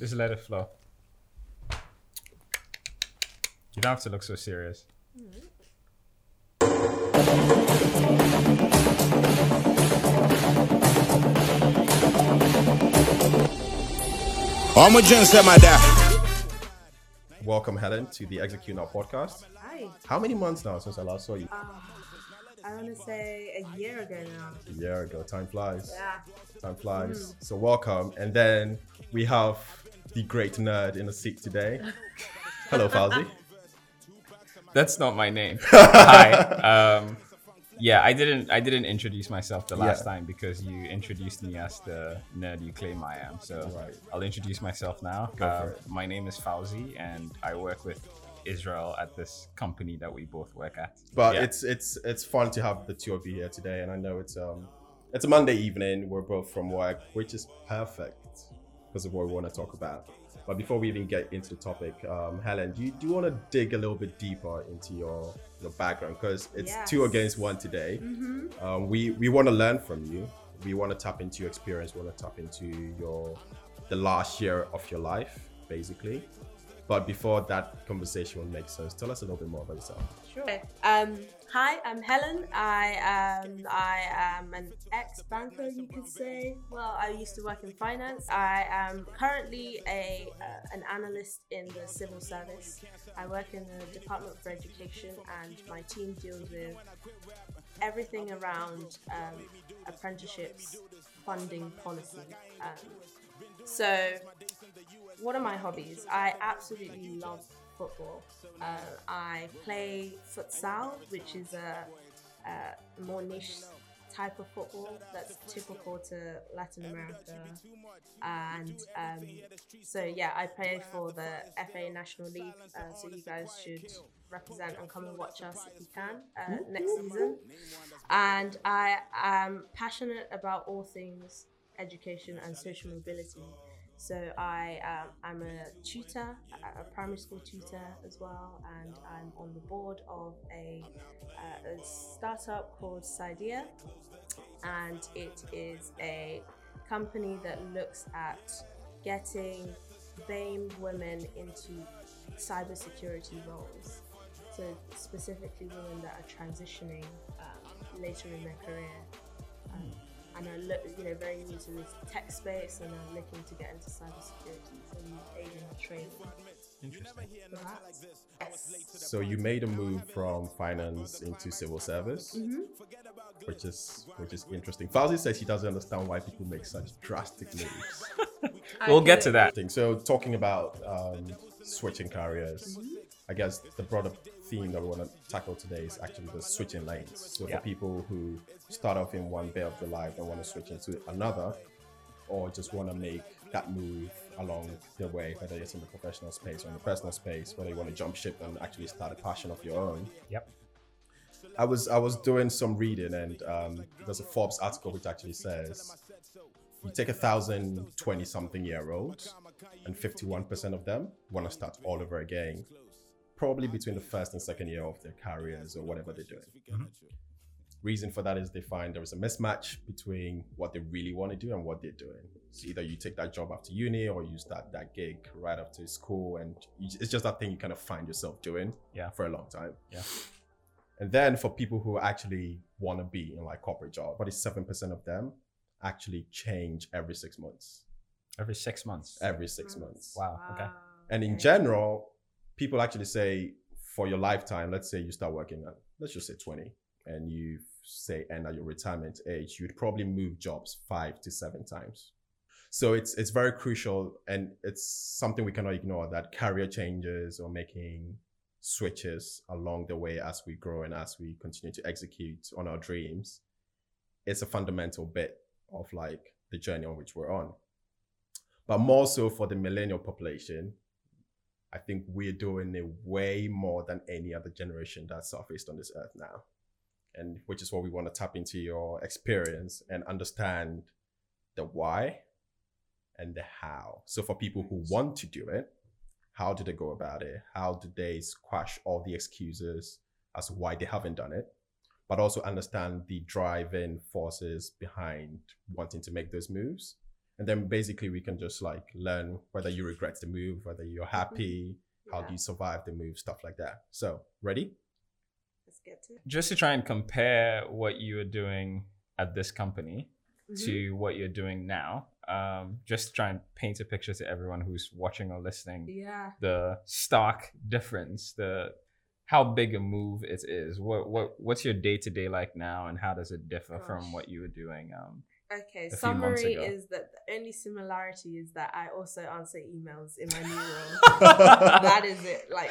Just let it flow. You don't have to look so serious. I'm a gentleman, my dad. Welcome, Helen, to the Execute Now podcast. Hi. How many months now since I last saw you? Uh, I want to say a year ago now. A year ago. Time flies. Yeah. Time flies. Mm-hmm. So welcome, and then we have the great nerd in the seat today. Hello, Fauzi. That's not my name. Hi. Um, yeah, I didn't. I didn't introduce myself the last Yeah. time because you introduced me as the nerd you claim I am. So Right. I'll introduce myself now. Go for Um, it. My name is Fauzi, and I work with Israel at this company that we both work at. But Yeah. it's it's it's fun to have the two of you here today, and I know it's um it's a Monday evening. We're both from work, which is perfect because of what we want to talk about. But before we even get into the topic, um, Helen, do you, do you want to dig a little bit deeper into your your background because it's two against one today. Mm-hmm. Um, we we want to learn from you. We want to tap into your experience. We want to tap into your the last year of your life, basically. But before that conversation will make sense, tell us a little bit more about yourself. Sure. Um, hi, I'm Helen. I um, I am an ex-banker, you could say. Well, I used to work in finance. I am currently a uh, an analyst in the civil service. I work in the Department for Education, and my team deals with everything around um, apprenticeships, funding policy. Um, so, what are my hobbies? I absolutely love football. Uh, I play futsal, which is a, a more niche type of football that's typical to Latin America. And um, so, yeah, I play for the FA National League. Uh, so, you guys should represent and come and watch us if you can uh, next season. And I am passionate about all things education and social mobility. So I um, I'm a tutor, a primary school tutor as well, and I'm on the board of a, uh, a startup called Sidea, and it is a company that looks at getting BAME women into cybersecurity roles. So specifically women that are transitioning um, later in their career. Um, and are look, you know, very new to this tech space and I'm looking to get into cybersecurity. So we aid training Interesting. Yes. So you made a move from finance into civil service, Mm-hmm. which is which is interesting. Fauzi says he doesn't understand why people make such drastic moves. We'll get to that. So talking about um, switching careers, Mm-hmm. I guess the broader theme that we want to tackle today is actually the switching lanes. So Yeah. for people who start off in one bit of the life and want to switch into another, or just want to make that move along their way, whether it's in the professional space or in the personal space, whether you want to jump ship and actually start a passion of your own. Yep. I was I was doing some reading and um, there's a Forbes article which actually says you take a thousand twenty something year olds and 51% of them want to start all over again, probably between the first and second year of their careers or whatever they're doing. Mm-hmm. Reason for that is they find there is a mismatch between what they really want to do and what they're doing. So either you take that job after uni or you start that gig right after school, and you, it's just that thing you kind of find yourself doing Yeah. for a long time. Yeah. And then for people who actually want to be in like corporate job, but it's seven percent of them actually change every six months. Every six months. Every six months. Wow. Okay. And in general, people actually say for your lifetime, let's say you start working at, let's just say 20, and you say end at your retirement age, you'd probably move jobs five to seven times. So it's it's very crucial, and it's something we cannot ignore that career changes or making switches along the way as we grow and as we continue to execute on our dreams. It's a fundamental bit of like the journey on which we're on. But more so for the millennial population, I think we're doing it way more than any other generation that's surfaced on this earth now. And which is what we want to tap into your experience and understand the why and the how. So for people who want to do it, how do they go about it? How do they squash all the excuses as to why they haven't done it? But also understand the driving forces behind wanting to make those moves and then basically we can just like learn whether you regret the move, whether you're happy, how do you survive the move, stuff like that. So ready? Let's get to it. Just to try and compare what you were doing at this company Mhm. to what you're doing now, um, just try and paint a picture to everyone who's watching or listening. Yeah. The stark difference, the how big a move it is. What what what's your day to day like now, and how does it differ from what you were doing? Um, Okay, a summary is that the only similarity is that I also answer emails in my new role. that is it, like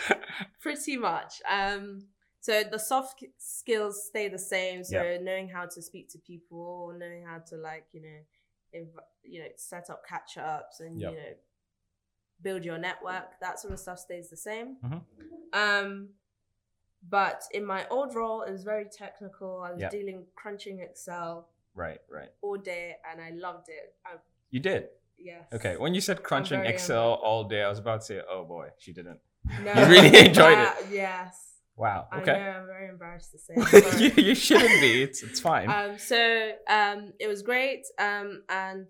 pretty much. Um, so the soft skills stay the same. So knowing how to speak to people, knowing how to like you know, inv- you know, set up catch ups and Yep. you know, build your network. That sort of stuff stays the same. Mhm. Um, but in my old role, it was very technical. I was Yep. dealing crunching Excel right, right. all day, and I loved it. I, You did. yes. Okay. When you said crunching Excel all day, I was about to say, oh boy, she didn't. No, You really enjoyed uh, Yes. Wow. I know. Okay. I'm very embarrassed to say. it, you, you shouldn't be. It's it's fine. um, so um, it was great, um, and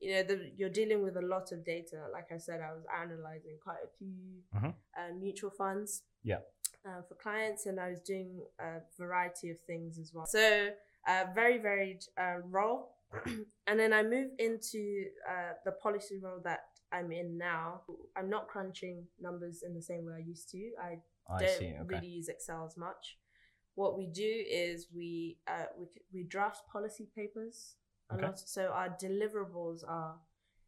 you know the, you're dealing with a lot of data. Like I said, I was analyzing quite a few Mhm. uh, mutual funds. Yeah. Uh, for clients, and I was doing a variety of things as well. So uh, very varied uh, role, and then I moved into uh, the policy role that I'm in now. I'm not crunching numbers in the same way I used to. I I don't see. Okay. really use Excel as much. What we do is we uh, we we draft policy papers a Okay. lot. So our deliverables are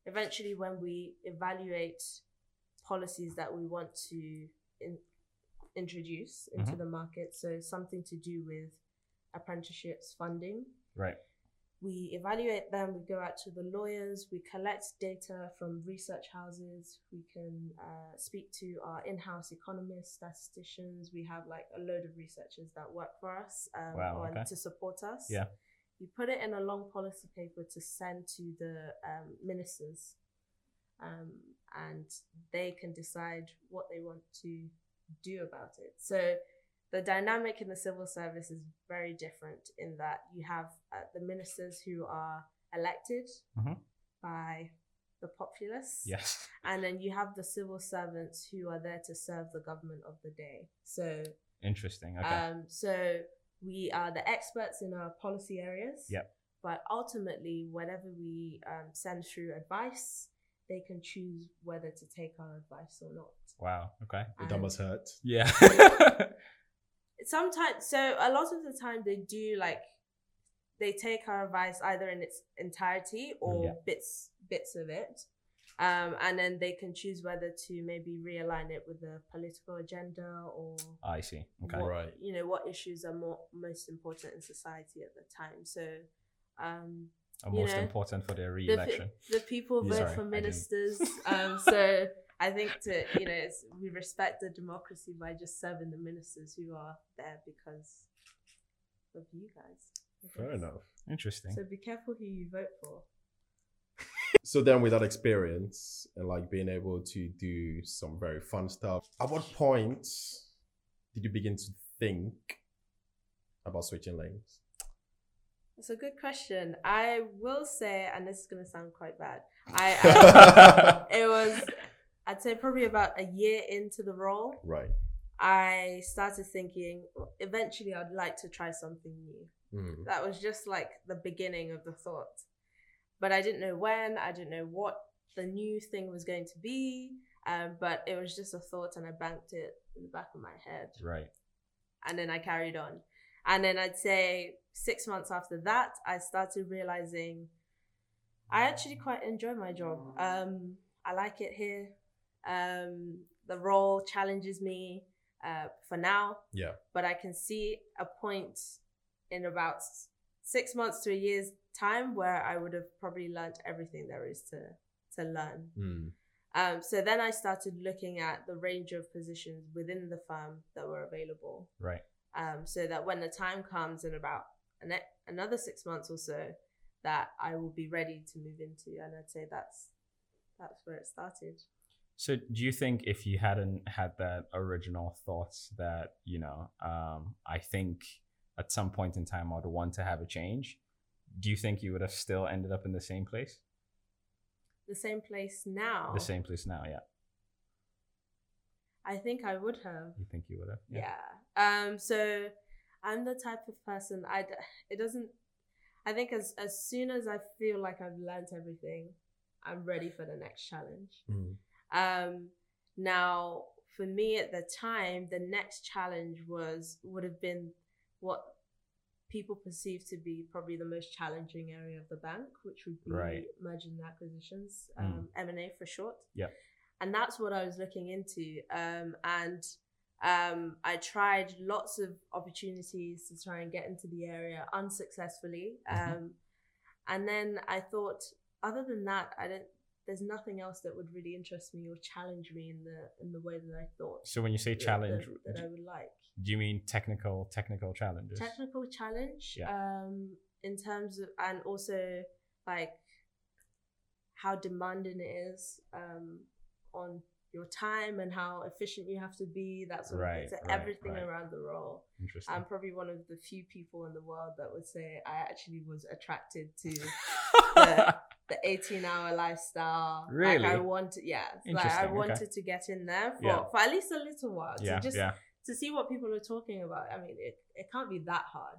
eventually when we evaluate policies that we want to in, introduce into Mhm. the market. So something to do with apprenticeships funding. Right. We evaluate them, we go out to the lawyers, we collect data from research houses, we can uh, speak to our in house economists, statisticians. We have like a load of researchers that work for us um, Wow, okay. to support us. Yeah. We put it in a long policy paper to send to the um, ministers, um, and they can decide what they want to do about it. So the dynamic in the civil service is very different in that you have uh, the ministers who are elected Mhm. by the populace, Yes. and then you have the civil servants who are there to serve the government of the day. So, Interesting. Okay. um, so we are the experts in our policy areas. Yep. But ultimately, whenever we um, send through advice, they can choose whether to take our advice or not. wow. Okay. The And- hurt. Yeah. sometimes so a lot of the time they do like they take our advice either in its entirety or Yeah. bits bits of it um, and then they can choose whether to maybe realign it with the political agenda or I see. Okay. what, Right. you know what issues are more most important in society at the time so um, Are most know, important for their re-election. the people vote Sorry, for ministers um, so I think to you know it's, we respect the democracy by just serving the ministers who are there because of you guys. Fair enough. Interesting. So be careful who you vote for. So then, with that experience and like being able to do some very fun stuff, at what point did you begin to think about switching lanes? It's a good question. I will say, and this is going to sound quite bad. I um, it was I'd say probably about a year into the role. Right. I started thinking eventually I'd like to try something new. Mm. That was just like the beginning of the thought. But I didn't know when, I didn't know what the new thing was going to be. Um, but it was just a thought and I banked it in the back of my head. right. And then I carried on. And then I'd say six months after that, I started realizing I actually quite enjoy my job. Um, I like it here. Um, the role challenges me uh, for now Yeah. but I can see a point in about six months to a year's time where I would have probably learnt everything there is to to learn. Mm. Um, so then I started looking at the range of positions within the firm that were available, Right. um, so that when the time comes in about an, e- another six months or so, that I will be ready to move into. And I'd say that's that's where it started. So do you think if you hadn't had that original thoughts that, you know, um, I think at some point in time I'd want to have a change, do you think you would have still ended up in the same place? the same place now, The same place now, yeah. I think I would have. You think you would have? Yeah. Um. So I'm the type of person. I. It doesn't. I think as as soon as I feel like I've learnt everything, I'm ready for the next challenge. Mm. Um. Now, for me at the time, the next challenge was would have been what people perceive to be probably the most challenging area of the bank, which would be Right. mergers and acquisitions, Mm. um, M and A for short. Yep. And that's what I was looking into. Um, and um, I tried lots of opportunities to try and get into the area unsuccessfully. Mhm. Um, and then I thought, other than that, I don't. There's nothing else that would really interest me or challenge me in the in the way that I thought. So when you say that- challenge, that, that I would like do you mean technical technical challenges? technical challenge Yeah. um in terms of and also like how demanding it is um on your time and how efficient you have to be that sort of Right, thing so right, everything right. around the role Interesting. i'm probably one of the few people in the world that would say i actually was attracted to the 18 hour lifestyle Really? like i wanted yeah like i Interesting, okay. wanted to get in there for, Yeah. for at least a little while yeah, to just yeah. to see what people are talking about. I mean, it, it can't be that hard.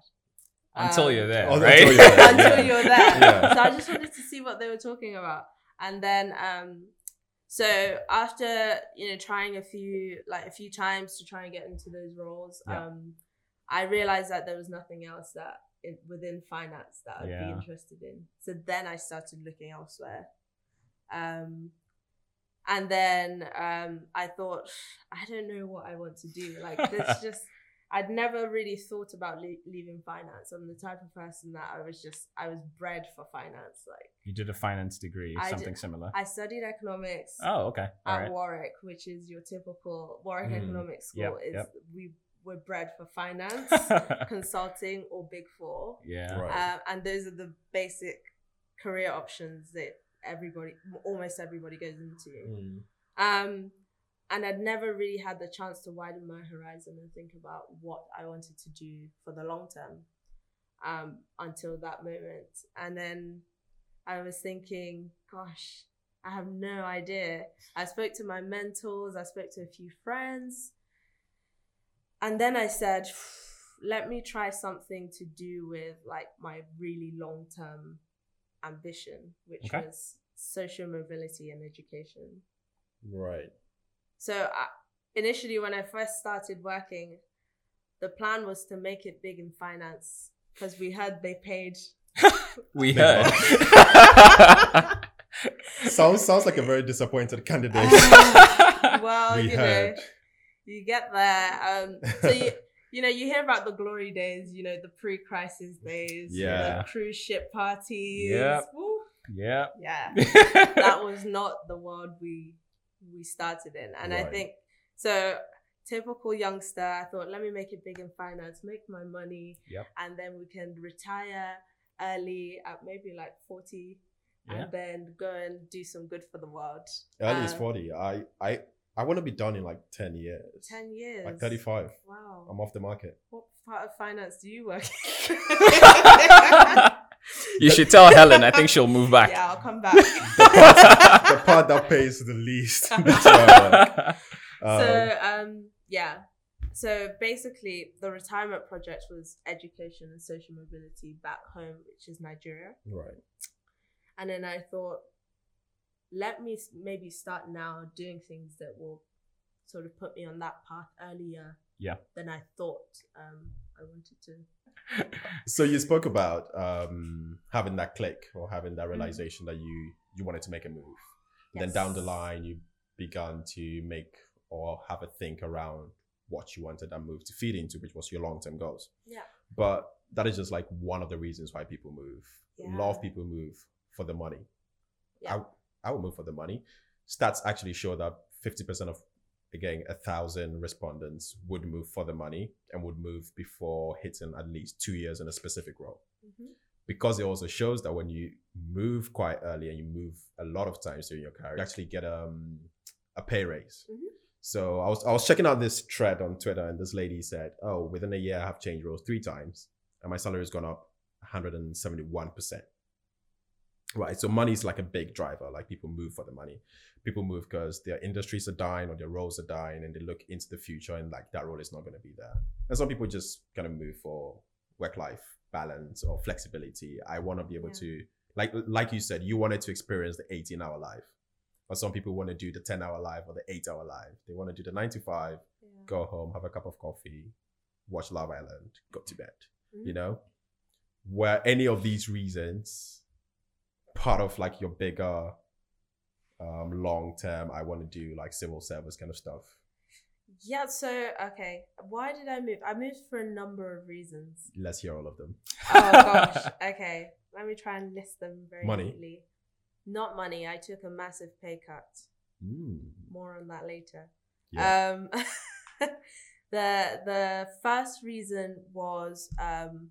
Until Um, you're there, Oh, right? until you're there, Until yeah. you're there. Yeah. So I just wanted to see what they were talking about. And then um so after, you know, trying a few like a few times to try and get into those roles, Yeah. um I realized that there was nothing else that in, within finance that I'd be interested in. So then I started looking elsewhere. Um and then um, I thought, I don't know what I want to do. Like, this just, I'd never really thought about le- leaving finance. I'm the type of person that I was just, I was bred for finance. Like, You did a finance degree, I something did- similar. I studied economics oh, okay. All at right. Warwick, which is your typical Warwick Mm. Economics School. Yep, is yep. we were bred for finance, consulting, or Big Four. yeah. Right. Um, and those are the basic career options that everybody, almost everybody goes into. Mm. Um, and I'd never really had the chance to widen my horizon and think about what I wanted to do for the long term um, until that moment. And then I was thinking, gosh, I have no idea. I spoke to my mentors, I spoke to a few friends. And then I said, let me try something to do with like my really long term ambition, which Okay. was social mobility and education. Right. So I, initially, when I first started working, the plan was to make it big in finance because we heard they paid. We heard. Sounds sounds like a very disappointed candidate. well, we you heard. know, you get there. Um, so you, you know, you hear about the glory days. You know, the pre-crisis days. Yeah. The cruise ship parties. Yep. Woo. yeah. Yeah. that was not the world we we started in and i think so typical youngster i thought let me make it big in finance make my money Yep. and then we can retire early at maybe like 40 Yeah. and then go and do some good for the world Early is Uh, 40. I I I want to be done in like 10 years. 10 years Like 35. wow I'm off the market. what part of finance do you work in? you should tell Helen. I think she'll move back. yeah i'll come back The part, the part that pays the least. That's where I work. Um, so um yeah so basically the retirement project was education and social mobility back home which is nigeria right. and then i thought let me maybe start now doing things that will sort of put me on that path earlier Yeah. than i thought um i wanted to So you spoke about um, having that click or having Mm-hmm. that realization that you you wanted to make a move. And Then down the line, you began to make or have a think around what you wanted that move to feed into, which was your long term goals. yeah But that is just like one of the reasons why people move. Yeah. A lot of people move for the money. Yeah. I, I would move for the money. Stats actually show that 50% of, again, a thousand respondents would move for the money and would move before hitting at least two years in a specific role. Mhm. Because it also shows that when you move quite early and you move a lot of times during your career, you actually get um, a pay raise. Mhm. So I was I was checking out this thread on Twitter, and this lady said, "Oh, within a year, I have changed roles three times, and my salary has gone up 171 percent." Right. So money is like a big driver. Like people move for the money. People move because their industries are dying or their roles are dying and they look into the future and like that role is not going to be there. And some people just kind of move for work life balance or flexibility. I want to be able Yeah. to like like you said, you wanted to experience the 18 hour life. But some people want to do the 10 hour life or the 8 hour life. They want to do the 9 to 5, Yeah. go home, have a cup of coffee, watch Love Island, go to bed Mhm. you know were any of these reasons part of like your bigger um long term i want to do like civil service kind of stuff Yeah, so okay. Why did I move? I moved for a number of reasons. let's hear all of them Oh gosh. Okay. Let me try and list them very Money. neatly. Not money. I took a massive pay cut. Mm, More on that later. yeah Um, the the first reason was um,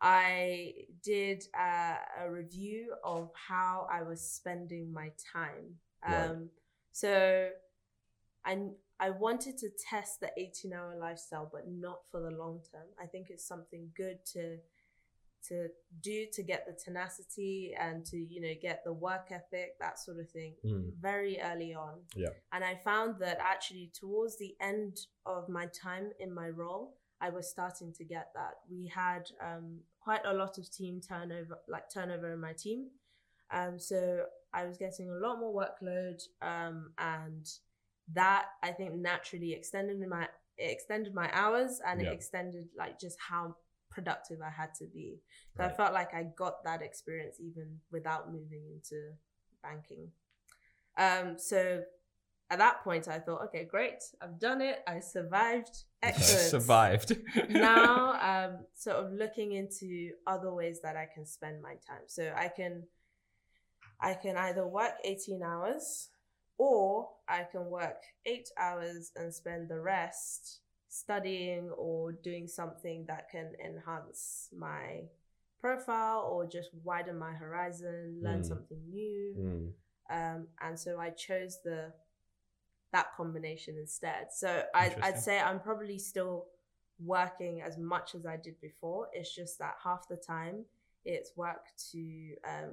I did uh, a review of how I was spending my time. Right. Um, so I I wanted to test the 18 hour lifestyle, but not for the long term. I think it's something good to to do to get the tenacity and to you know get the work ethic that sort of thing Mm, very early on. Yeah. And I found that actually towards the end of my time in my role, I was starting to get that. We had um, quite a lot of team turnover, like turnover in my team. Um, so I was getting a lot more workload, um, and that I think naturally extended my it extended my hours and Yeah. it extended like just how productive I had to be. So I felt like I got that experience even without moving into banking. Um, so at that point, I thought, okay, great, I've done it, I survived, excellent. Survived. now, um, sort of looking into other ways that I can spend my time. So I can, I can either work eighteen hours, or I can work eight hours and spend the rest studying or doing something that can enhance my profile or just widen my horizon, learn Mm. something new. mm, Um, and so I chose the that combination instead. So I, I'd say I'm probably still working as much as I did before. It's just that half the time it's work to um,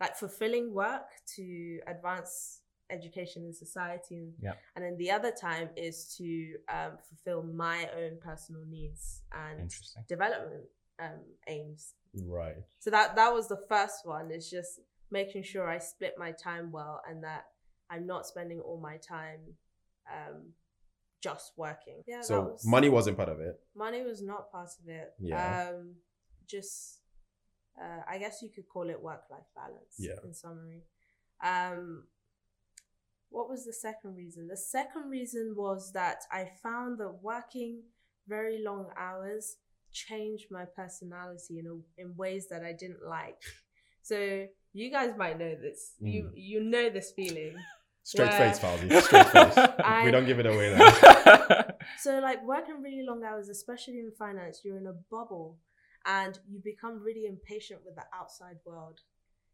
like fulfilling work to advance education in society and, Yeah. and then the other time is to um, fulfill my own personal needs and development um, aims right so that that was the first one is just making sure i split my time well and that i'm not spending all my time um just working. Yeah so was- money wasn't part of it. Money was not part of it. Yeah. um just uh, i guess you could call it work life balance Yeah. in summary. Um what was the second reason? The second reason was that i found that working very long hours changed my personality in a, in ways that i didn't like. So you guys might know this. You Mm. you know this feeling straight Where- face Fauzi. straight face I- we don't give it away now So like working really long hours, especially in finance, you're in a bubble and you become really impatient with the outside world.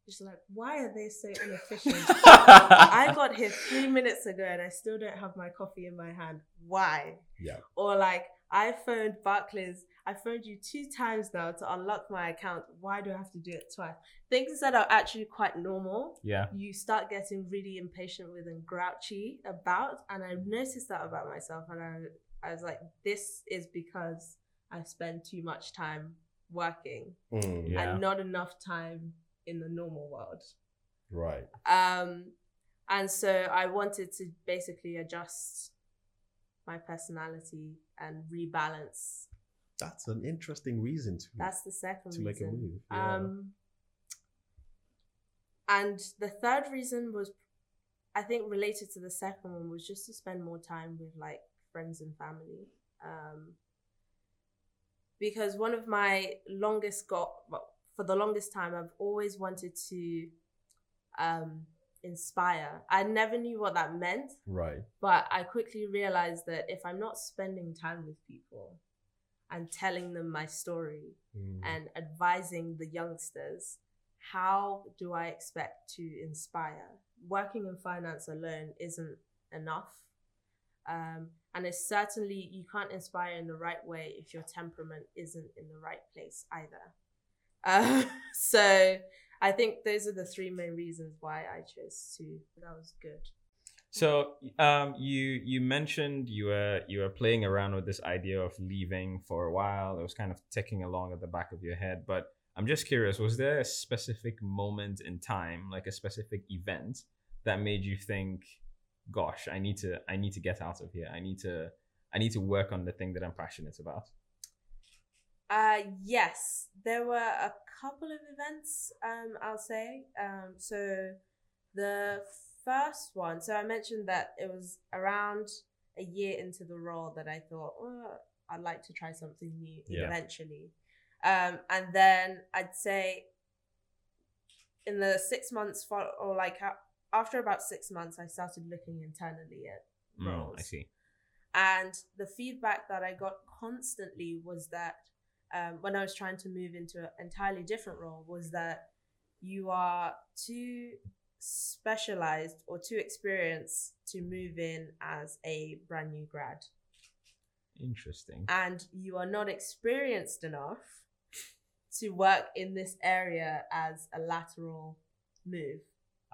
Just like, why are they so inefficient? I got here three minutes ago and I still don't have my coffee in my hand. Why? Yeah. Or like, I phoned Barclays. I phoned you two times now to unlock my account. Why do I have to do it twice? Things that are actually quite normal yeah. you start getting really impatient with and grouchy about and i noticed that about myself and i, I was like this is because i spend too much time working Mm, Yeah. and not enough time in the normal world right um and so i wanted to basically adjust my personality and rebalance that's an interesting reason to that's the second to make a move yeah. Um, and the third reason was, I think, related to the second one was just to spend more time with like friends and family. Um, because one of my longest got well, for the longest time, I've always wanted to um, inspire. I never knew what that meant, right. but I quickly realized that if I'm not spending time with people and telling them my story, Mm, and advising the youngsters how do i expect to inspire? Working in finance alone isn't enough um, and it's certainly you can't inspire in the right way if your temperament isn't in the right place either. Uh, so I think those are the three main reasons why I chose to. That was good. So um, you you mentioned you were you were playing around with this idea of leaving for a while. It was kind of ticking along at the back of your head, but I'm just curious: was there a specific moment in time, like a specific event, that made you think, "Gosh, I need to I need to get out of here. I need to I need to work on the thing that I'm passionate about." Uh, yes, there were a couple of events. Um, I'll say. Um, so the first one. So I mentioned that it was around a year into the role that I thought, oh, I'd like to try something new Yeah. eventually. Um, and then I'd say in the six months for, or like after about six months, I started looking internally at Mm, roles. I see. And the feedback that I got constantly was that um, when I was trying to move into an entirely different role, was that you are too specialized or too experienced to move in as a brand new grad. Interesting. And you are not experienced enough to work in this area as a lateral move.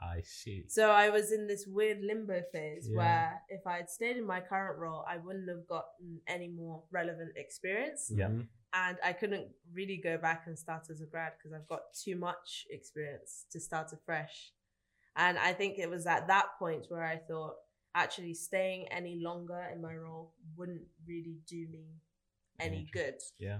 I see. So I was in this weird limbo phase Yeah. where if I had stayed in my current role, I wouldn't have gotten any more relevant experience. Yeah. And I couldn't really go back and start as a grad because I've got too much experience to start afresh. And I think it was at that point where I thought actually staying any longer in my role wouldn't really do me any good. Yeah.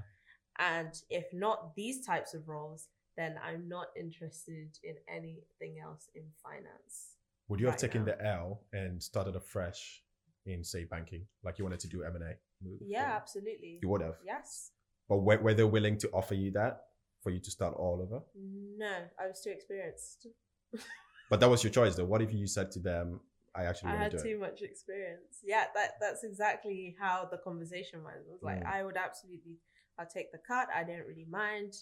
And if not these types of roles, then I'm not interested in anything else in finance. Would you have Right taken now. the L and started afresh in, say, banking, like you wanted to do M and A? Yeah, absolutely. You would have. Yes. But were, were they willing to offer you that for you to start all over? No, I was too experienced. But that was your choice, though. What if you said to them, "I actually I had too it"? much experience. Yeah, that that's exactly how the conversation went. It was like Mm. I would absolutely, I'll take the cut. I don't really mind.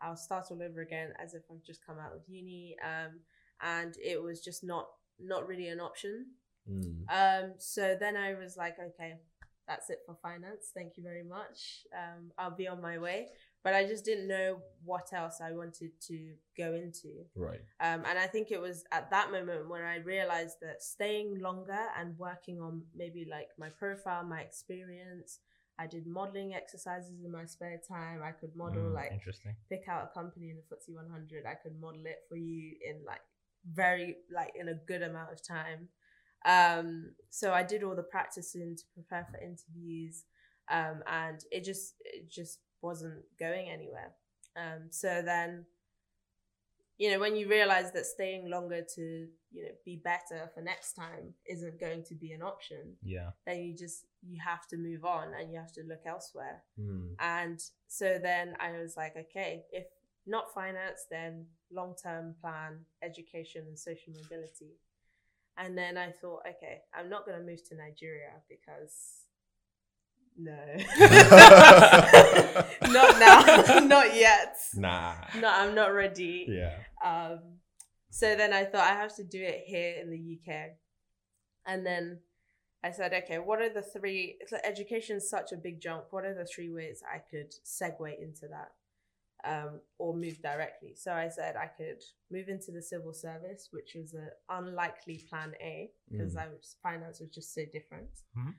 I'll start all over again as if I've just come out of uni. Um, and it was just not not really an option. Mm. Um, so then I was like, okay, that's it for finance. Thank you very much. Um, I'll be on my way. But I just didn't know what else I wanted to go into. Right. Um, and I think it was at that moment when I realized that staying longer and working on maybe like my profile, my experience. I did modeling exercises in my spare time. I could model Mm, like interesting. pick out a company in the FTSE 100. I could model it for you in like very like in a good amount of time. Um, so I did all the practicing to prepare for interviews, um, and it just it just wasn't going anywhere. Um, so then, you know, when you realize that staying longer to you know be better for next time isn't going to be an option, Yeah. then you just you have to move on and you have to look elsewhere. Mm. And so then I was like, okay, if not finance, then long term plan, education, and social mobility. And then I thought, okay, I'm not going to move to Nigeria because no, not now, not yet. Nah. No, I'm not ready. Yeah. Um, so then I thought I have to do it here in the UK. And then I said, okay, what are the three? It's like education is such a big jump. What are the three ways I could segue into that um, or move directly? So I said I could move into the civil service, which was an unlikely plan A because Mm. I was finance was just so different. Mhm.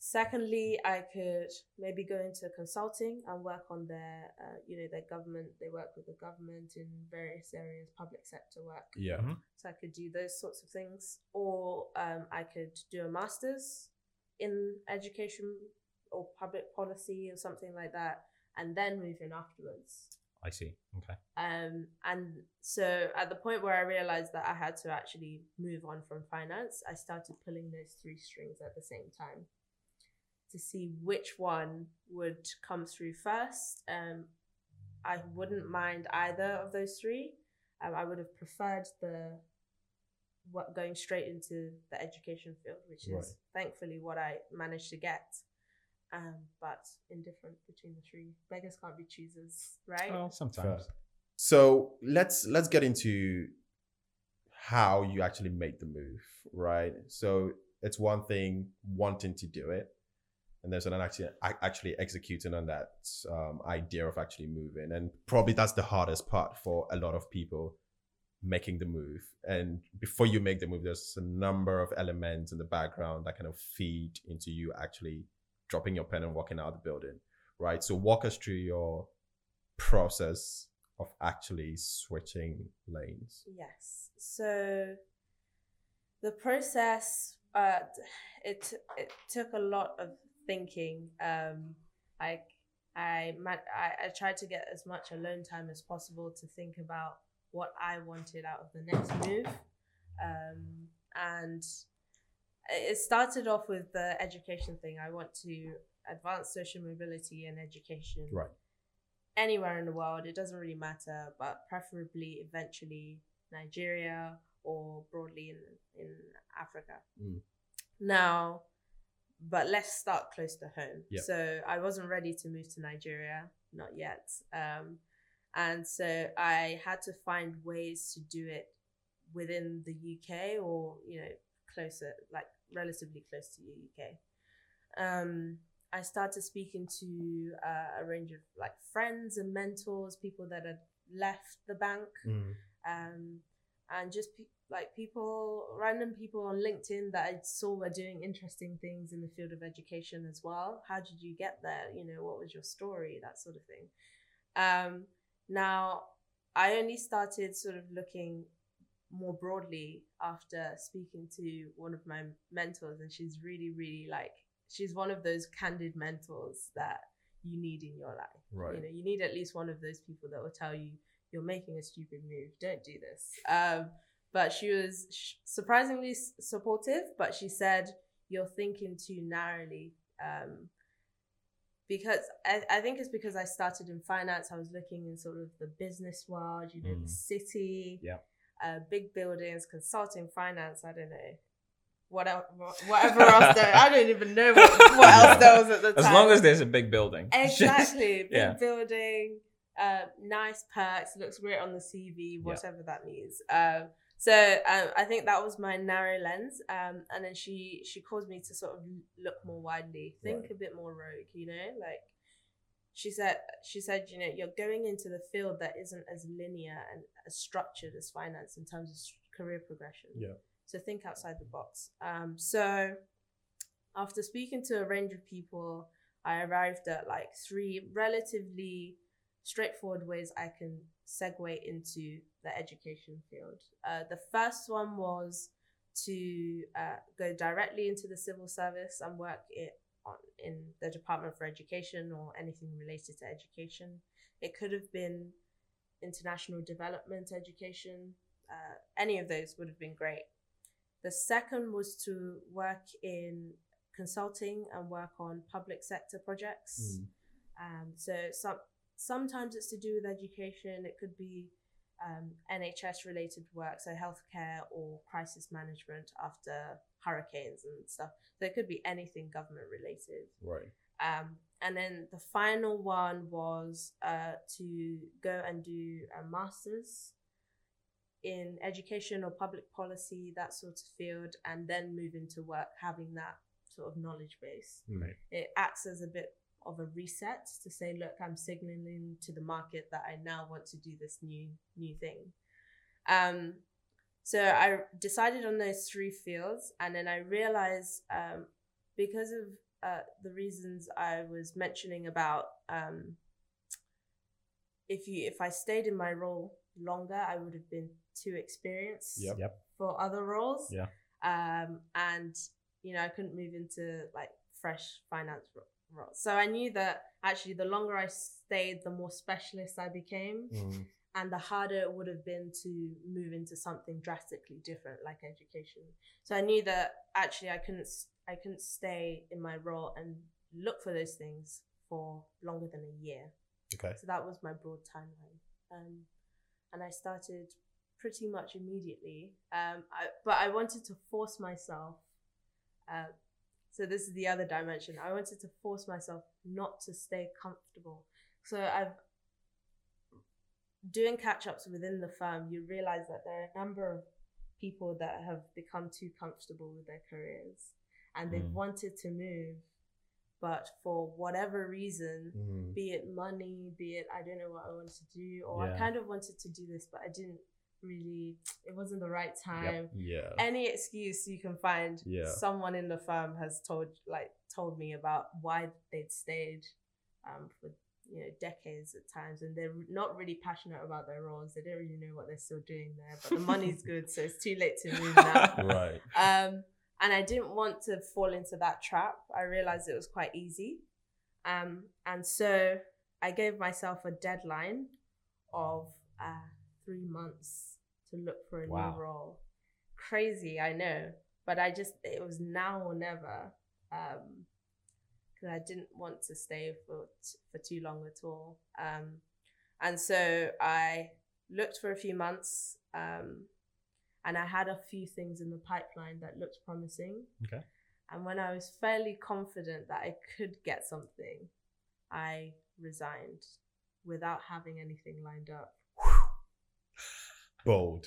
Secondly, I could maybe go into consulting and work on their, uh, you know, their government. They work with the government in various areas, public sector work. Yeah. Mhm. So I could do those sorts of things, or um, I could do a master's in education or public policy or something like that, and then move in afterwards. I see. Okay. Um, and so at the point where I realized that I had to actually move on from finance, I started pulling those three strings at the same time to see which one would come through first. Um, I wouldn't mind either of those three. Um, I would have preferred the what going straight into the education field, which is Right. thankfully what I managed to get. Um, but indifferent between the three. Beggars can't be choosers, right? Well, sometimes. Fair. So let's let's get into how you actually made the move, right? So it's one thing wanting to do it, and there's an actually actually executing on that um, idea of actually moving, and probably that's the hardest part for a lot of people making the move. And before you make the move, there's a number of elements in the background that kind of feed into you actually dropping your pen and walking out of the building, right? So walk us through your process of actually switching lanes. Yes. So the process, uh, it it took a lot of thinking. Um, I I, I I tried to get as much alone time as possible to think about what I wanted out of the next move. Um, and it started off with the education thing. I want to advance social mobility and education. Right. Anywhere in the world, it doesn't really matter, but preferably eventually Nigeria or broadly in in Africa. Mm. Now, but let's start close to home. Yep. So I wasn't ready to move to Nigeria, not yet. Um, and so I had to find ways to do it within the UK or you know closer, like relatively close to the UK. Um, I started speaking to uh, a range of like friends and mentors, people that had left the bank, Mm. um, and just pe- like people, random people on LinkedIn that I saw were doing interesting things in the field of education as well. How did you get there? You know, what was your story? That sort of thing. Um, now, I only started sort of looking more broadly after speaking to one of my mentors, and she's really, really like, she's one of those candid mentors that you need in your life. Right. You know, you need at least one of those people that will tell you, you're making a stupid move, don't do this. Um, but she was sh- surprisingly s- supportive, but she said, you're thinking too narrowly. Um, because I, I think it's because I started in finance. I was looking in sort of the business world, you know, Mm. the city, Yeah. Uh, big buildings, consulting, finance. I don't know, what whatever else there. I don't even know what, what else there was at the time. As long as there's a big building. exactly, big Yeah. building, uh, nice perks, looks great on the CV, Yeah. whatever that means. Um, so um, I think that was my narrow lens, um, and then she she caused me to sort of look more widely, think Right. a bit more rogue, you know, like she said she said you know you're going into the field that isn't as linear and as structured as finance in terms of career progression. Yeah. So think outside the box. Um, so after speaking to a range of people, I arrived at like three relatively straightforward ways I can segue into the education field. Uh, the first one was to uh, go directly into the civil service and work it in the Department for Education or anything related to education. It could have been international development education. Uh, any of those would have been great. The second was to work in consulting and work on public sector projects. Mm. Um, so some sometimes it's to do with education. It could be um, NHS related work, so healthcare or crisis management after hurricanes and stuff. So it could be anything government related. Right. Um, and then the final one was uh, to go and do a master's in education or public policy, that sort of field, and then move into work having that sort of knowledge base. Right. It acts as a bit of a reset to say, look, I'm signaling to the market that I now want to do this new new thing. Um, so I decided on those three fields, and then I realized um, because of uh, the reasons I was mentioning about um, if you if I stayed in my role longer, I would have been too experienced Yep. Yep. for other roles. Yeah. Um, and you know, I couldn't move into like fresh finance ro- roles. So I knew that actually, the longer I stayed, the more specialist I became, Mm. and the harder it would have been to move into something drastically different, like education. So I knew that actually, I couldn't I couldn't stay in my role and look for those things for longer than a year. Okay. So that was my broad timeline. Um, and I started pretty much immediately. Um, I, but I wanted to force myself. Uh, so this is the other dimension. I wanted to force myself not to stay comfortable. So I've doing catch ups within the firm. You realize that there are a number of people that have become too comfortable with their careers, and they've Mm. wanted to move, but for whatever reason, Mm. be it money, be it I don't know what I wanted to do, or I kind of wanted to do this, but I didn't really. It wasn't the right time. Yeah. Any excuse you can find, Yeah. someone in the firm has told like told me about why they'd stayed um, for you know decades at times, and they're not really passionate about their roles. They don't really know what they're still doing there, but the money's good, so it's too late to move now. Right. Um, and I didn't want to fall into that trap. I realized it was quite easy. Um, and so I gave myself a deadline of uh, three months to look for a Wow. new role. Crazy, I know, but I just, it was now or never. Um, because I didn't want to stay for t- for too long at all. Um, and so I looked for a few months, um, and I had a few things in the pipeline that looked promising. Okay. And when I was fairly confident that I could get something, I resigned without having anything lined up. Bold.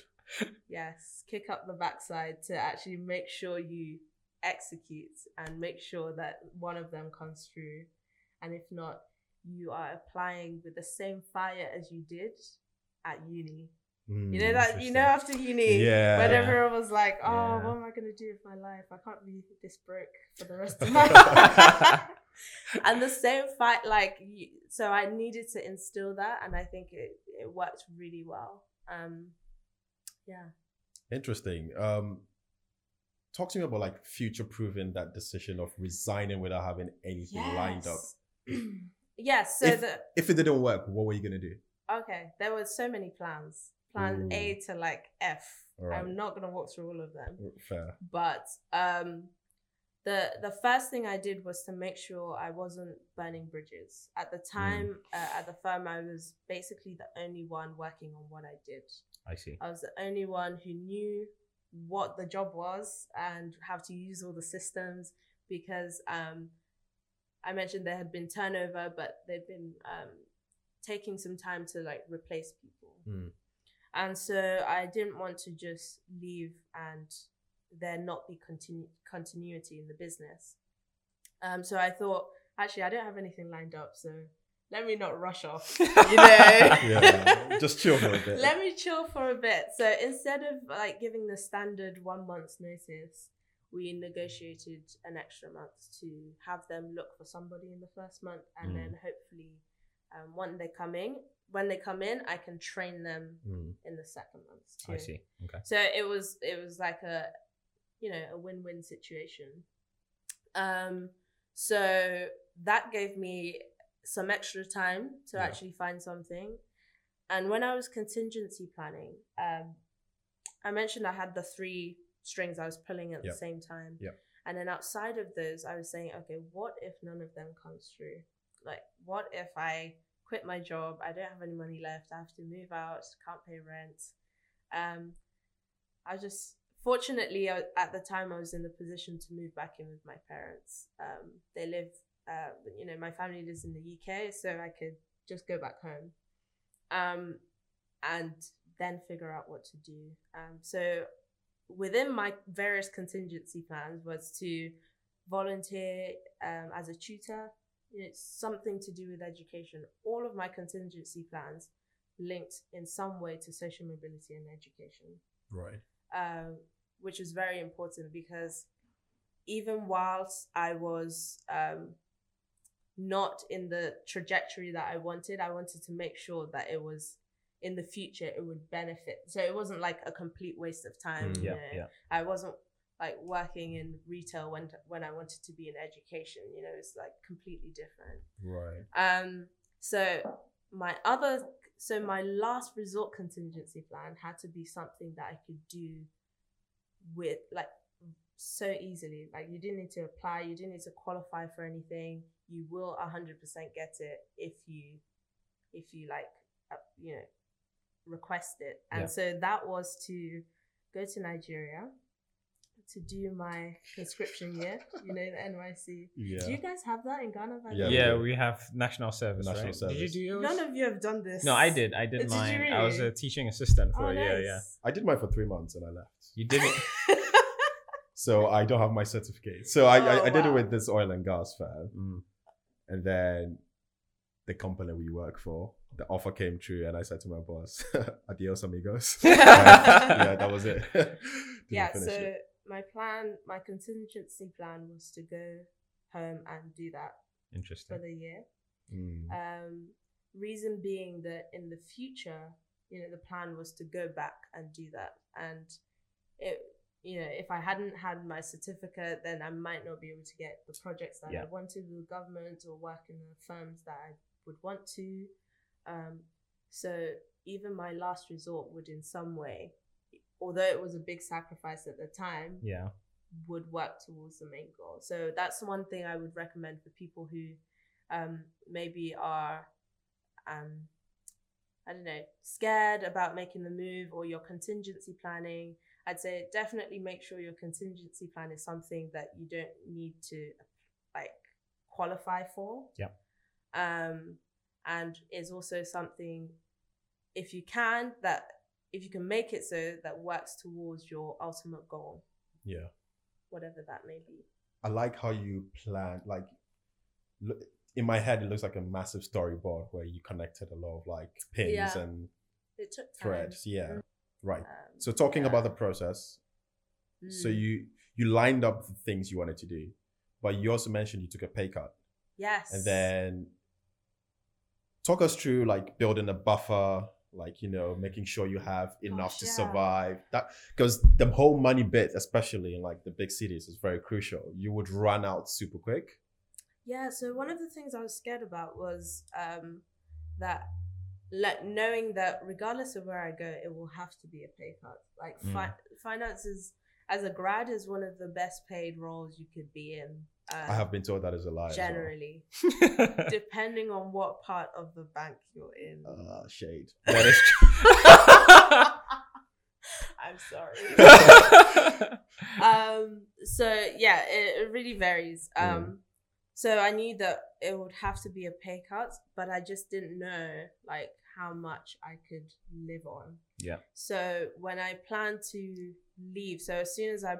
Yes, kick up the backside to actually make sure you execute and make sure that one of them comes through. And if not, you are applying with the same fire as you did at uni. You know that you know after uni, Hmm, Yeah. when everyone was like, "Oh, Yeah. what am I gonna do with my life? I can't be this broke for the rest of my life." and the same fight, like, you, so I needed to instill that, and I think it it worked really well. Um, yeah. Interesting. Um, talk to me about like future proofing that decision of resigning without having anything lined up. yes. So If- the If it didn't work, what were you gonna do? okay, there were so many plans. Plan A to like F. Am not gonna walk through all of them. Fair. but um the the first thing I did was to make sure I wasn't burning bridges. At the time, uh, at the firm, I was basically the only one working on what I did. I see. I was the only one who knew what the job was and how to use all the systems because um, I mentioned there had been turnover, but they've been um, taking some time to like replace people. Mm. And so I didn't want to just leave and there not be continu- continuity in the business. Um, so I thought, actually, I don't have anything lined up, so let me not rush off. You know, Yeah. Just chill for a bit. let me chill for a bit. So instead of like giving the standard one month's notice, we negotiated an extra month to have them look for somebody in the first month, and Mm. then hopefully, um, when they're coming, when they come in, I can train them Mm. in the second month too. I see. Okay. So it was it was like a you know a win win situation. Um, so that gave me some extra time to Yeah. actually find something. And when I was contingency planning, um, I mentioned I had the three strings I was pulling at Yep. the same time. Yep. And then outside of those, I was saying, okay, what if none of them comes through? Like, what if I quit my job? I don't have any money left. I have to move out. Can't pay rent. Um, I just fortunately I, at the time I was in the position to move back in with my parents. Um, they live, uh, you know, my family lives in the UK, so I could just go back home, um, and then figure out what to do. Um, so within my various contingency plans was to volunteer um, as a tutor. You know, It's something to do with education. All of my contingency plans linked in some way to social mobility and education Right. Um, which was very important because even whilst I was um, not in the trajectory that I wanted, I wanted to make sure that it was in the future it would benefit. So it wasn't like a complete waste of time. Mm. you Yeah. know. Yeah. I wasn't like working in retail when when I wanted to be in education. You know, it's like completely different. Right. Um, so my other, so my last resort contingency plan had to be something that I could do with like so easily. Like you didn't need to apply, you didn't need to qualify for anything. You will hundred percent get it if you, if you like, uh, you know, request it. And Yeah. so that was to go to Nigeria to do my conscription year. You know, the NYSC. Yeah. Do you guys have that in Ghana? Yeah, we Yeah, we have national service. National right? service. Did you do yours? None of you have done this. no, I did. I did Did you mine. I was a teaching assistant for Oh, a year. Yeah. I did mine for three months and I left. you did it. So I don't have my certificate. So I, I, Oh, I did it with this oil and gas firm. Mm. And then the company we work for, the offer came true, and I said to my boss, "Adios, amigos." yeah, that was it. Yeah so it. My plan my contingency plan was to go home and do that for the year Mm. um reason being that in the future you know the plan was to go back and do that and it you know if i hadn't had my certificate then i might not be able to get the projects that Yeah. i wanted with the government or work in the firms that i would want to um so even my last resort would in some way although it was a big sacrifice at the time Yeah. would work towards the main goal. So that's one thing I would recommend for people who um, maybe are, um, I don't know, scared about making the move or your contingency planning. I'd say definitely make sure your contingency plan is something that you don't need to like qualify for. Yeah. Um, and is also something, if you can, that if you can make it so that works towards your ultimate goal Yeah. whatever that may be. I like how you plan. Like, look, in my head, it looks like a massive storyboard where you connected a lot of like pins Yeah. and It took time. threads. Yeah, Mm. right. Um, So talking yeah. about the process, so Mm. you you lined up the things you wanted to do, but you also mentioned you took a pay cut, yes, and then talk us through like building a buffer, like you know making sure you have enough Gosh, to yeah. survive. That because the whole money bit, especially in like the big cities, is very crucial. You would run out super quick. yeah. So one of the things I was scared about was um, that like knowing that regardless of where I go, it will have to be a pay cut. Like fi- finance is as a grad is one of the best paid roles you could be in. Uh, I have been told that is a lie. as well. generally, depending on what part of the bank you're in. Uh, shade. that is I'm sorry. um so yeah it, it really varies Mm. um so i knew that it would have to be a pay cut but i just didn't know like how much i could live on Yeah. so when i planned to leave so as soon as i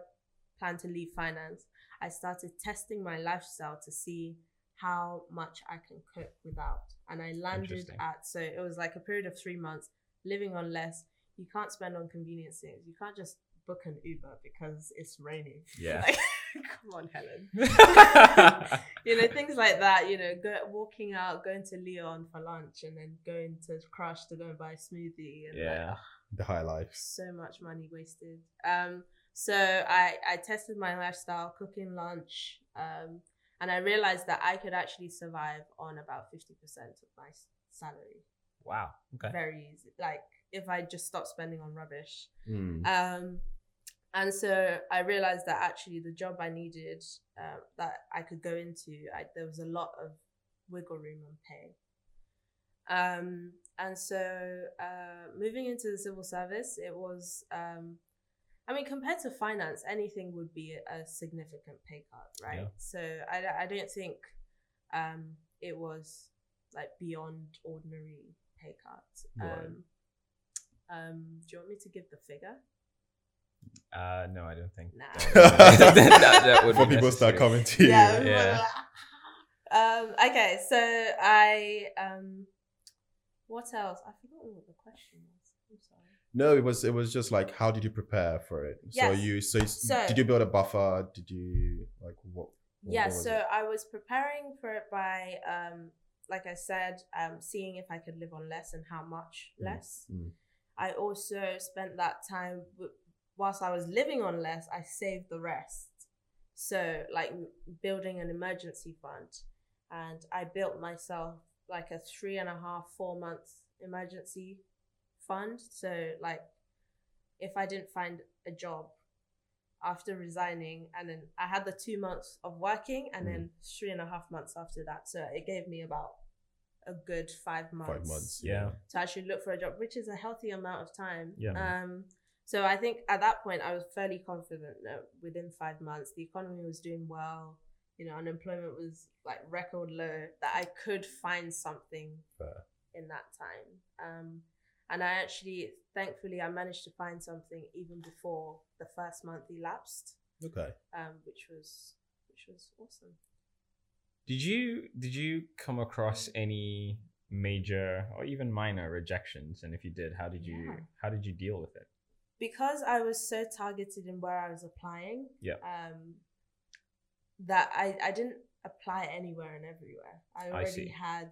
planned to leave finance i started testing my lifestyle to see how much i can cook without. And i landed at so it was like a period of three months living on less. You can't spend on convenience things you can't just book an uber because it's raining. Yeah. like, come on helen. You know things like that you know go walking out going to leon for lunch and then going to Crussh to go and buy a smoothie and like, yeah. The high life. so much money wasted. Um so i i tested my lifestyle cooking lunch um and i realized that i could actually survive on about 50% of my salary Wow. Okay. very easy like if i just stop spending on rubbish Mm. um, and so I realized that actually the job I needed uh, that I could go into, I, there was a lot of wiggle room on pay. Um, and so uh, moving into the civil service, it was, um, I mean, compared to finance, anything would be a significant pay cut, right? Yeah. So I, I don't think um, it was like beyond ordinary pay cut. Right. Um, um, do you want me to give the figure? Uh, no, I don't think. Nah. that, that- that would Before be people start coming to you. Yeah. Um, okay, so I um, what else? I forgot what the question was. I'm sorry. No, it was it was just like how did you prepare for it? So you so, you, So- did you build a buffer? Did you like what? what- Yeah, what so it? I was preparing for it by um, like I said, um, seeing if I could live on less and how much Mm, less. mm. I also spent that time whilst I was living on less. I saved the rest. So like building an emergency fund, and I built myself like a three and a half, four months emergency fund. So like, if I didn't find a job after resigning, and then I had the two months of working, and then three and a half months after that. So it gave me about a good five months five months. Yeah. to actually look for a job, which is a healthy amount of time. Yeah. Um, so I think at that point I was fairly confident that within five months the economy was doing well. You know, unemployment was like record low. That I could find something Fair. in that time. Um, and I actually, thankfully, I managed to find something even before the first month elapsed. Okay. um, which was which was awesome. Did you did you come across any major or even minor rejections? And if you did, how did you Yeah. how did you deal with it? because I was so targeted in where I was applying, Yeah. um, that I, I didn't apply anywhere and everywhere. I I already see. had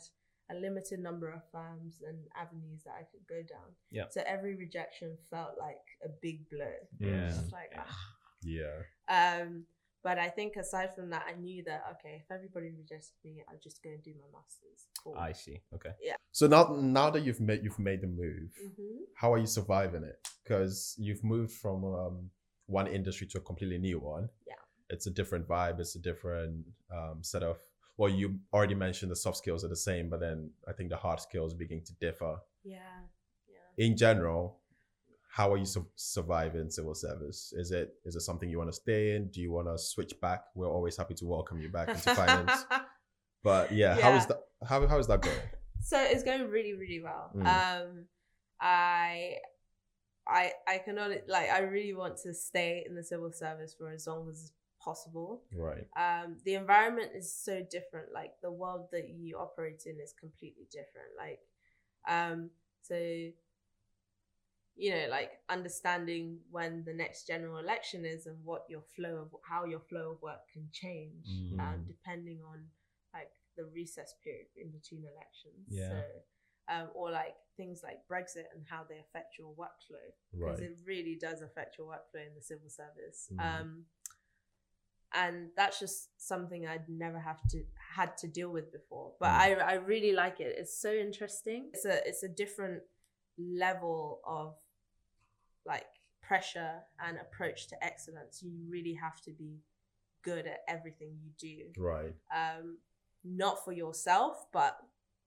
a limited number of firms and avenues that I could go down. Yeah. So every rejection felt like a big blow. Yeah. It's like, Yeah. ah. Yeah. Um, but I think aside from that, I knew that okay, if everybody rejected me, I'll just go and do my masters. Cool. I see. Okay. Yeah. So now, now that you've made you've made the move, hmm how are you surviving it? Because you've moved from um, one industry to a completely new one. Yeah. It's a different vibe. It's a different um, set of. Well, you already mentioned the soft skills are the same, but then I think the hard skills begin to differ. Yeah. Yeah. In general, how are you su- surviving civil service? Is it is it something you want to stay in? Do you want to switch back? We're always happy to welcome you back into finance. But yeah, how is that? How how is that going? so it's going really really well Mm. um i i i cannot like i really want to stay in the civil service for as long as possible Right. um the environment is so different like the world that you operate in is completely different like um so you know like understanding when the next general election is and what your flow of how your flow of work can change Mm. um, depending on like the recess period in between elections Yeah. so um, or like things like brexit and how they affect your workflow because Right. it really does affect your workflow in the civil service. Mm. Um, and that's just something I'd never have to had to deal with before. But Mm. I, I really like it. It's so interesting. It's a it's a different level of like pressure and approach to excellence. You really have to be good at everything you do. Right. Um, not for yourself, but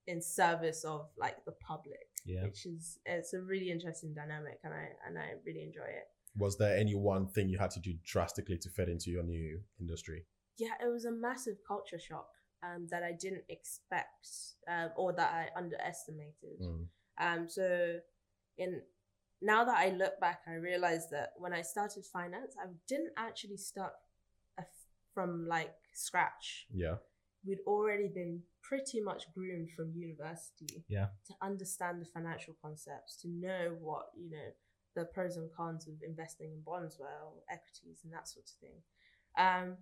in service of like the public Yeah. which is it's a really interesting dynamic and I and I really enjoy it. Was there any one thing you had to do drastically to fit into your new industry? Yeah, it was a massive culture shock um, that I didn't expect um, or that I underestimated. Mm. Um, so in now that I look back, I realized that when I started finance, I didn't actually start a, from like scratch. Yeah. We'd already been pretty much groomed from university. Yeah. To understand the financial concepts, to know what you know the pros and cons of investing in bonds were, or equities, and that sort of thing. Um,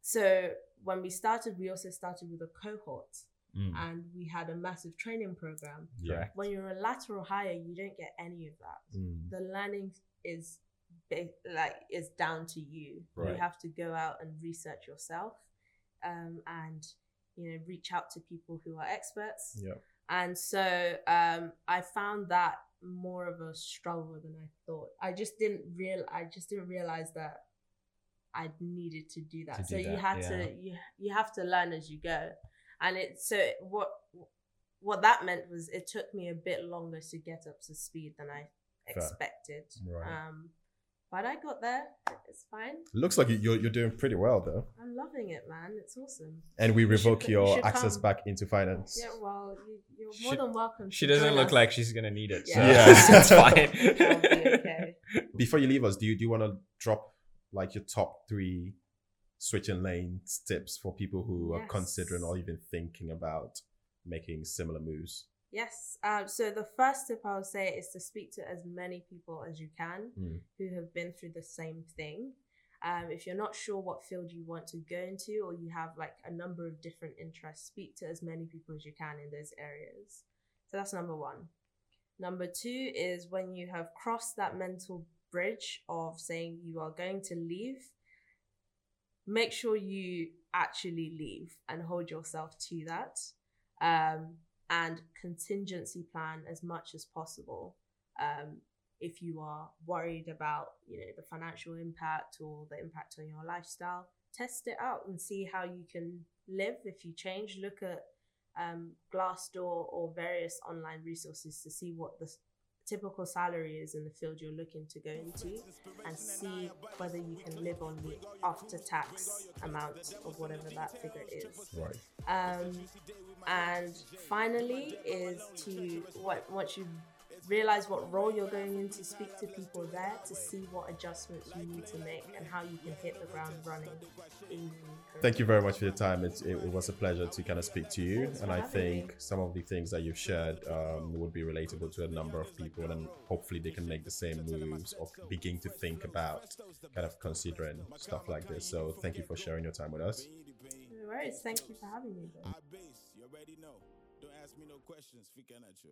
so when we started, we also started with a cohort, Mm. and we had a massive training program Yeah. When you're a lateral hire, you don't get any of that. Mm. The learning is ba- like is down to you. Right. You have to go out and research yourself, um, and you know reach out to people who are experts. Yeah. And so um, I found that more of a struggle than I thought. I just didn't real. I just didn't realize that I needed to do that. To so do you that, had yeah. to you you have to learn as you go, and it so what what that meant was it took me a bit longer to get up to speed than I expected. Right. Um, but I got there. It's fine. Looks like you- you're you're doing pretty well though. I'm loving it, man. It's awesome. And we You should revoke you your should access come. back into finance. Yeah, well, you, you're more She- than welcome. She to doesn't join look us. like she's gonna need it. So Yeah. Yeah. it's fine. Be okay. Before you leave us, do you do you want to drop like your top three switching lanes tips for people who are considering or even thinking about making similar moves? Yes. Um, so the first tip I would say is to speak to as many people as you can Mm. who have been through the same thing. Um, if you're not sure what field you want to go into, or you have like a number of different interests, speak to as many people as you can in those areas. So that's number one. Number two is when you have crossed that mental bridge of saying you are going to leave, make sure you actually leave and hold yourself to that. Um, and contingency plan as much as possible. Um, if you are worried about, you know, the financial impact or the impact on your lifestyle, test it out and see how you can live. If you change, look at um, Glassdoor or various online resources to see what the typical salary is in the field you're looking to go into and see whether you can live on the after tax amount of whatever that figure is. Right. Um, and finally is to what once you've realize what role you're going in to speak to people there to see what adjustments you need to make and how you can hit the ground running in Thank you very much for your time. It, it, it was a pleasure to kind of speak to you. Thanks and I think me. some of the things that you've shared um, would be relatable to a number of people. And hopefully they can make the same moves or begin to think about kind of considering stuff like this. So thank you for sharing your time with us. No worries. Thank you for having me. Though. base, you already know. Don't ask me no questions, freaking at you.